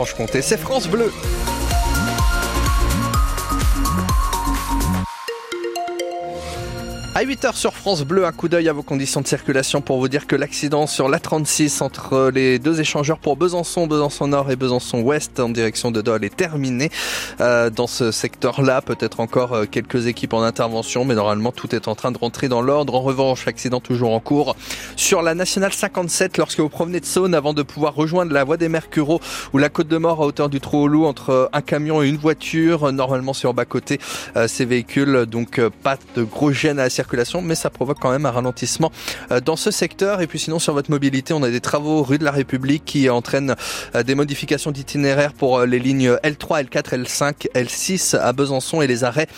Franche-Comté, c'est France Bleu. À 8h sur France Bleu, un coup d'œil à vos conditions de circulation pour vous dire que l'accident sur l'A36 entre les deux échangeurs pour Besançon, Besançon Nord et Besançon Ouest en direction de Dole est terminé. Euh, dans ce secteur-là, peut-être encore euh, quelques équipes en intervention, mais normalement tout est en train de rentrer dans l'ordre. En revanche, l'accident toujours en cours sur la Nationale 57 lorsque vous provenez de Saône avant de pouvoir rejoindre la voie des Mercureaux ou la Côte de Mort à hauteur du Trou au Loup entre un camion et une voiture. Normalement, sur bas-côté, euh, ces véhicules, donc pas de gros gêne à la circulation mais ça provoque quand même un ralentissement euh, dans ce secteur. Et puis sinon, sur votre mobilité, on a des travaux rue de la République qui entraînent euh, des modifications d'itinéraire pour euh, les lignes L3, L4, L5, L6 à Besançon et les arrêts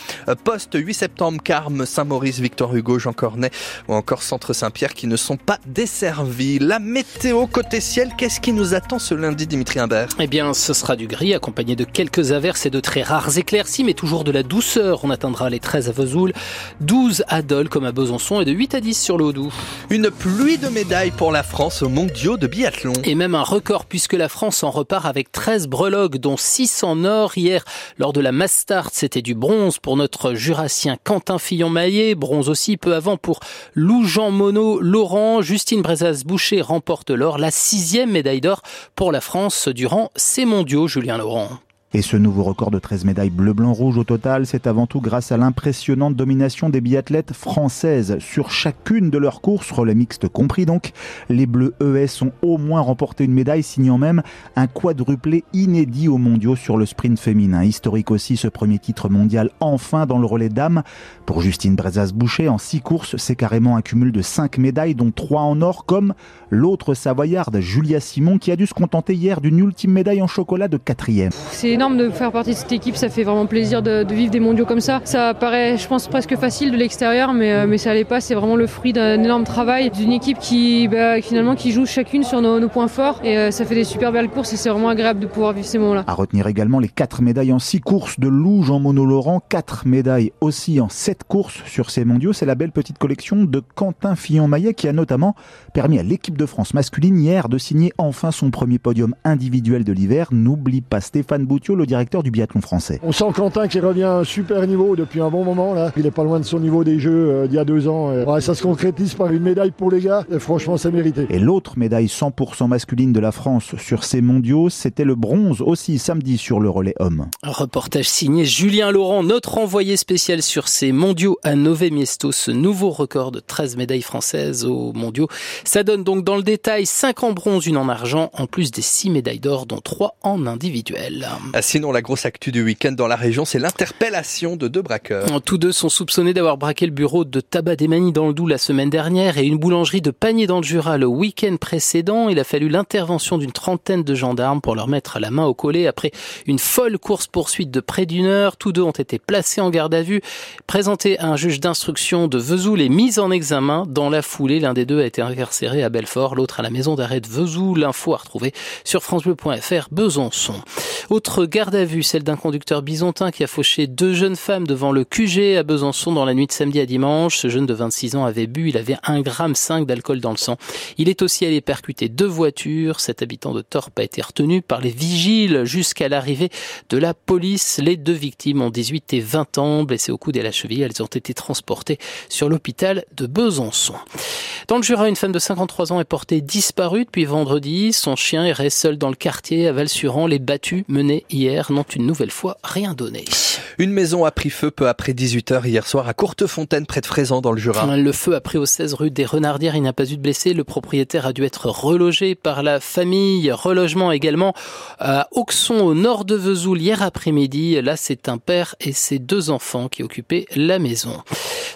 post 8 septembre, Carme, Saint-Maurice, Victor Hugo, Jean Cornet ou encore Centre Saint-Pierre qui ne sont pas desservis. La météo côté ciel, qu'est-ce qui nous attend ce lundi, Dimitri Imbert? Eh bien, ce sera du gris accompagné de quelques averses et de très rares éclaircies, mais toujours de la douceur. On atteindra les 13 à Vesoul, 12 à Dole comme à Besançon et de 8 à 10 sur le Haut-Doubs. Une pluie de médailles pour la France aux mondiaux de biathlon. Et même un record puisque la France en repart avec 13 breloques dont 6 en or hier lors de la Mastart. C'était du bronze pour notre jurassien Quentin Fillon-Maillet, bronze aussi peu avant pour Lou Jean Monod, Laurent, Justine Brezas-Boucher remporte l'or, la sixième médaille d'or pour la France durant ces mondiaux, Julien Laurent. Et ce nouveau record de 13 médailles bleu-blanc-rouge au total, c'est avant tout grâce à l'impressionnante domination des biathlètes françaises sur chacune de leurs courses, relais mixtes compris donc. Les bleus ES ont au moins remporté une médaille, signant même un quadruplé inédit aux mondiaux sur le sprint féminin. Historique aussi ce premier titre mondial enfin dans le relais dames. Pour Justine Brezas-Boucher, en six courses, c'est carrément un cumul de cinq médailles, dont trois en or, comme l'autre savoyarde Julia Simon, qui a dû se contenter hier d'une ultime médaille en chocolat de quatrième énorme de faire partie de cette équipe. Ça fait vraiment plaisir de, vivre des mondiaux comme ça. Ça paraît, je pense, presque facile de l'extérieur, mais, euh, mais ça l'est pas. C'est vraiment le fruit d'un énorme travail d'une équipe qui, bah, finalement, qui joue chacune sur nos, points forts. Et euh, ça fait des super belles courses et c'est vraiment agréable de pouvoir vivre ces moments-là. À retenir également les quatre médailles en six courses de Lou Jean Monod Laurent, quatre médailles aussi en sept courses sur ces mondiaux. C'est la belle petite collection de Quentin Fillon-Maillet qui a notamment permis à l'équipe de France masculine hier de signer enfin son premier podium individuel de l'hiver. N'oublie pas Stéphane Le directeur du biathlon français. On sent Quentin qui revient à un super niveau depuis un bon moment. Là. Il est pas loin de son niveau des Jeux euh, d'il y a deux ans. ça se concrétise par une médaille pour les gars. Et franchement, c'est mérité. Et l'autre médaille 100% masculine de la France sur ces mondiaux, c'était le bronze aussi samedi sur le relais homme. reportage signé Julien Laurent, notre envoyé spécial sur ces mondiaux à Nové Miesto. Ce nouveau record de 13 médailles françaises aux mondiaux. Ça donne donc dans le détail 5 en bronze, une en argent, en plus des 6 médailles d'or, dont 3 en individuel. Ah, sinon, la grosse actu du week-end dans la région, c'est l'interpellation de deux braqueurs. Tous deux sont soupçonnés d'avoir braqué le bureau de tabac des Manies dans le Doubs la semaine dernière et une boulangerie de Panier dans le Jura le week-end précédent. Il a fallu l'intervention d'une trentaine de gendarmes pour leur mettre la main au collet après une folle course-poursuite de près d'une heure. Tous deux ont été placés en garde à vue, présentés à un juge d'instruction de Vesoul et mis en examen. Dans la foulée, l'un des deux a été incarcéré à Belfort, l'autre à la maison d'arrêt de Vesoul. L'info à retrouver sur francebleu.fr Besançon. Autre garde à vue, celle d'un conducteur bisontin qui a fauché deux jeunes femmes devant le QG à Besançon dans la nuit de samedi à dimanche. Ce jeune de 26 ans avait bu, il avait 1,5 g d'alcool dans le sang. Il est aussi allé percuter deux voitures. Cet habitant de Torp a été retenu par les vigiles jusqu'à l'arrivée de la police. Les deux victimes ont 18 et 20 ans, blessées au coude et à la cheville. Elles ont été transportées sur l'hôpital de Besançon. Dans le Jura, une femme de 53 ans est portée disparue depuis vendredi. Son chien errait seul dans le quartier à Valsuran. Les battus menés hier n'ont une nouvelle fois rien donné. Une maison a pris feu peu après 18h hier soir à Courtefontaine près de Frézan dans le Jura. Le feu a pris au 16 rue des Renardières. Il n'y a pas eu de blessés. Le propriétaire a dû être relogé par la famille. Relogement également à Auxon au nord de Vesoul hier après-midi. Là, c'est un père et ses deux enfants qui occupaient la maison.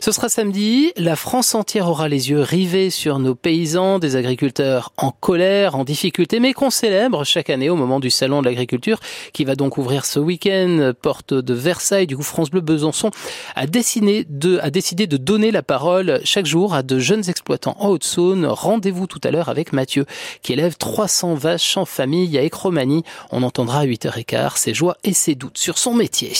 Ce sera samedi. La France entière aura les yeux rivés sur nos paysans, des agriculteurs en colère, en difficulté, mais qu'on célèbre chaque année au moment du salon de l'agriculture qui va donc ouvrir ce week-end, porte de Versailles. Du coup, France Bleu Besançon a décidé de, a décidé de donner la parole chaque jour à de jeunes exploitants en Haute-Saône. Rendez-vous tout à l'heure avec Mathieu, qui élève 300 vaches en famille à Écromanie. On entendra à 8h15 ses joies et ses doutes sur son métier.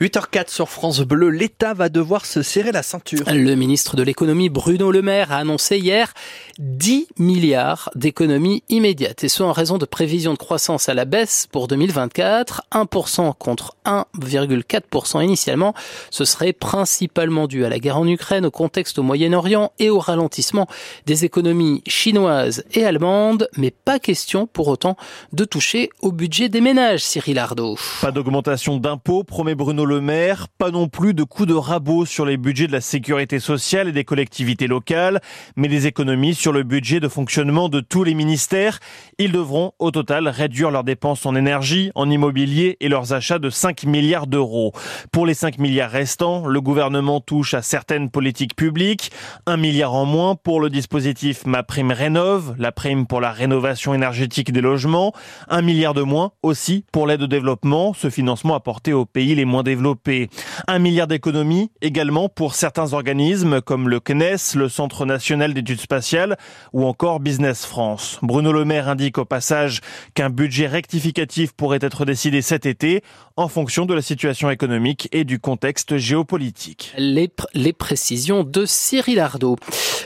8h04 sur France Bleu, l'État va devoir se serrer la ceinture. Le ministre de l'économie Bruno Le Maire a annoncé hier 10 milliards d'économies immédiates, et ce en raison de prévisions de croissance à la baisse pour 2024, 1% contre 1,4% initialement. Ce serait principalement dû à la guerre en Ukraine, au contexte au Moyen-Orient et au ralentissement des économies chinoises et allemandes, mais pas question pour autant de toucher au budget des ménages, Cyril Ardo. Pas d'augmentation d'impôts, promet Bruno Le Maire, pas non plus de coups de rabot sur les budgets de la sécurité sociale et des collectivités locales, mais des économies le budget de fonctionnement de tous les ministères. Ils devront au total réduire leurs dépenses en énergie, en immobilier et leurs achats de 5 milliards d'euros. Pour les 5 milliards restants, le gouvernement touche à certaines politiques publiques, 1 milliard en moins pour le dispositif Ma Prime Rénove, la prime pour la rénovation énergétique des logements, 1 milliard de moins aussi pour l'aide au développement, ce financement apporté aux pays les moins développés. 1 milliard d'économies également pour certains organismes comme le CNES, le Centre national d'études spatiales ou encore Business France. Bruno Le Maire indique au passage qu'un budget rectificatif pourrait être décidé cet été en fonction de la situation économique et du contexte géopolitique. Les, précisions de Cyril Ardo.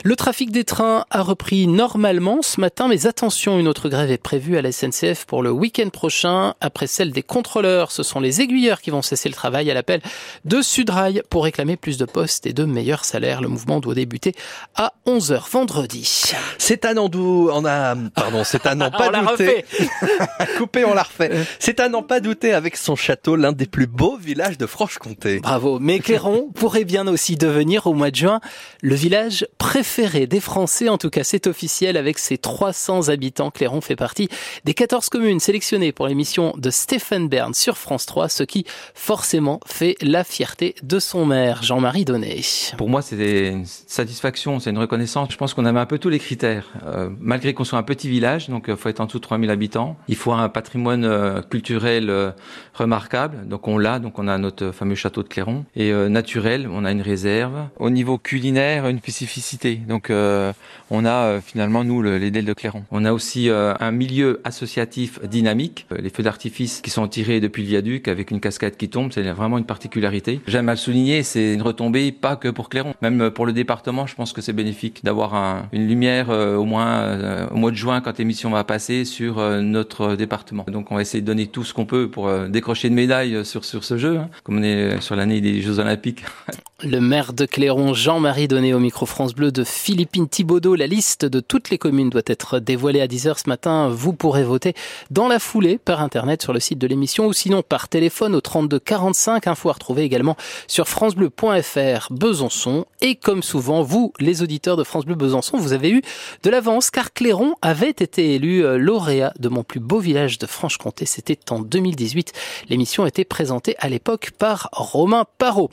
Le trafic des trains a repris normalement ce matin, mais attention, une autre grève est prévue à la SNCF pour le week-end prochain. Après celle des contrôleurs, ce sont les aiguilleurs qui vont cesser le travail à l'appel de Sudrail pour réclamer plus de postes et de meilleurs salaires. Le mouvement doit débuter à 11h vendredi. C'est à Nandou, on a, pardon, c'est à n'en pas douter. Coupé, on l'a refait. C'est à n'en pas douter avec son château, l'un des plus beaux villages de Franche-Comté. Bravo. Mais Cléron pourrait bien aussi devenir au mois de juin le village préféré des Français. En tout cas, c'est officiel avec ses 300 habitants. Cléron fait partie des 14 communes sélectionnées pour l'émission de Stéphane Bern sur France 3, ce qui forcément fait la fierté de son maire, Jean-Marie Donnet. Pour moi, c'est une satisfaction, c'est une reconnaissance. Je pense qu'on avait un peu tous les critères. Euh, malgré qu'on soit un petit village, donc il faut être en dessous de 3000 habitants, il faut un patrimoine euh, culturel euh, remarquable, donc on l'a, donc on a notre fameux château de Cléron. Et euh, naturel, on a une réserve. Au niveau culinaire, une spécificité. Donc euh, on a euh, finalement, nous, le, les Delles de Cléron. On a aussi un milieu associatif dynamique. Les feux d'artifice qui sont tirés depuis le viaduc avec une cascade qui tombe, c'est vraiment une particularité. J'aime à le souligner, c'est une retombée pas que pour Cléron, même pour le département, je pense que c'est bénéfique d'avoir un, une lumière au moins au mois de juin quand l'émission va passer sur notre département. Donc on va essayer de donner tout ce qu'on peut pour décrocher une médaille sur, sur ce jeu, hein, comme on est sur l'année des Jeux Olympiques. Le maire de Cléron, Jean-Marie Donné au micro France Bleu de Philippine Thibaudot. La liste de toutes les communes doit être dévoilée à 10h ce matin. Vous pourrez voter dans la foulée par Internet sur le site de l'émission ou sinon par téléphone au 32 45. Info à retrouver également sur francebleu.fr Besançon. Et comme souvent, vous, les auditeurs de France Bleu Besançon, vous avez eu de l'avance car Cléron avait été élu euh, lauréat de mon plus beau village de Franche-Comté. C'était en 2018. L'émission était présentée à l'époque par Romain Parot.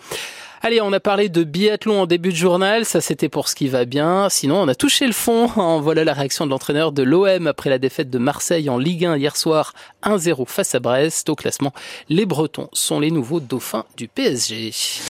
Allez, on a parlé de biathlon en début de journal, ça c'était pour ce qui va bien. Sinon, on a touché le fond. Voilà la réaction de l'entraîneur de l'OM après la défaite de Marseille en Ligue 1 hier soir 1-0 face à Brest. Au classement, les Bretons sont les nouveaux dauphins du PSG.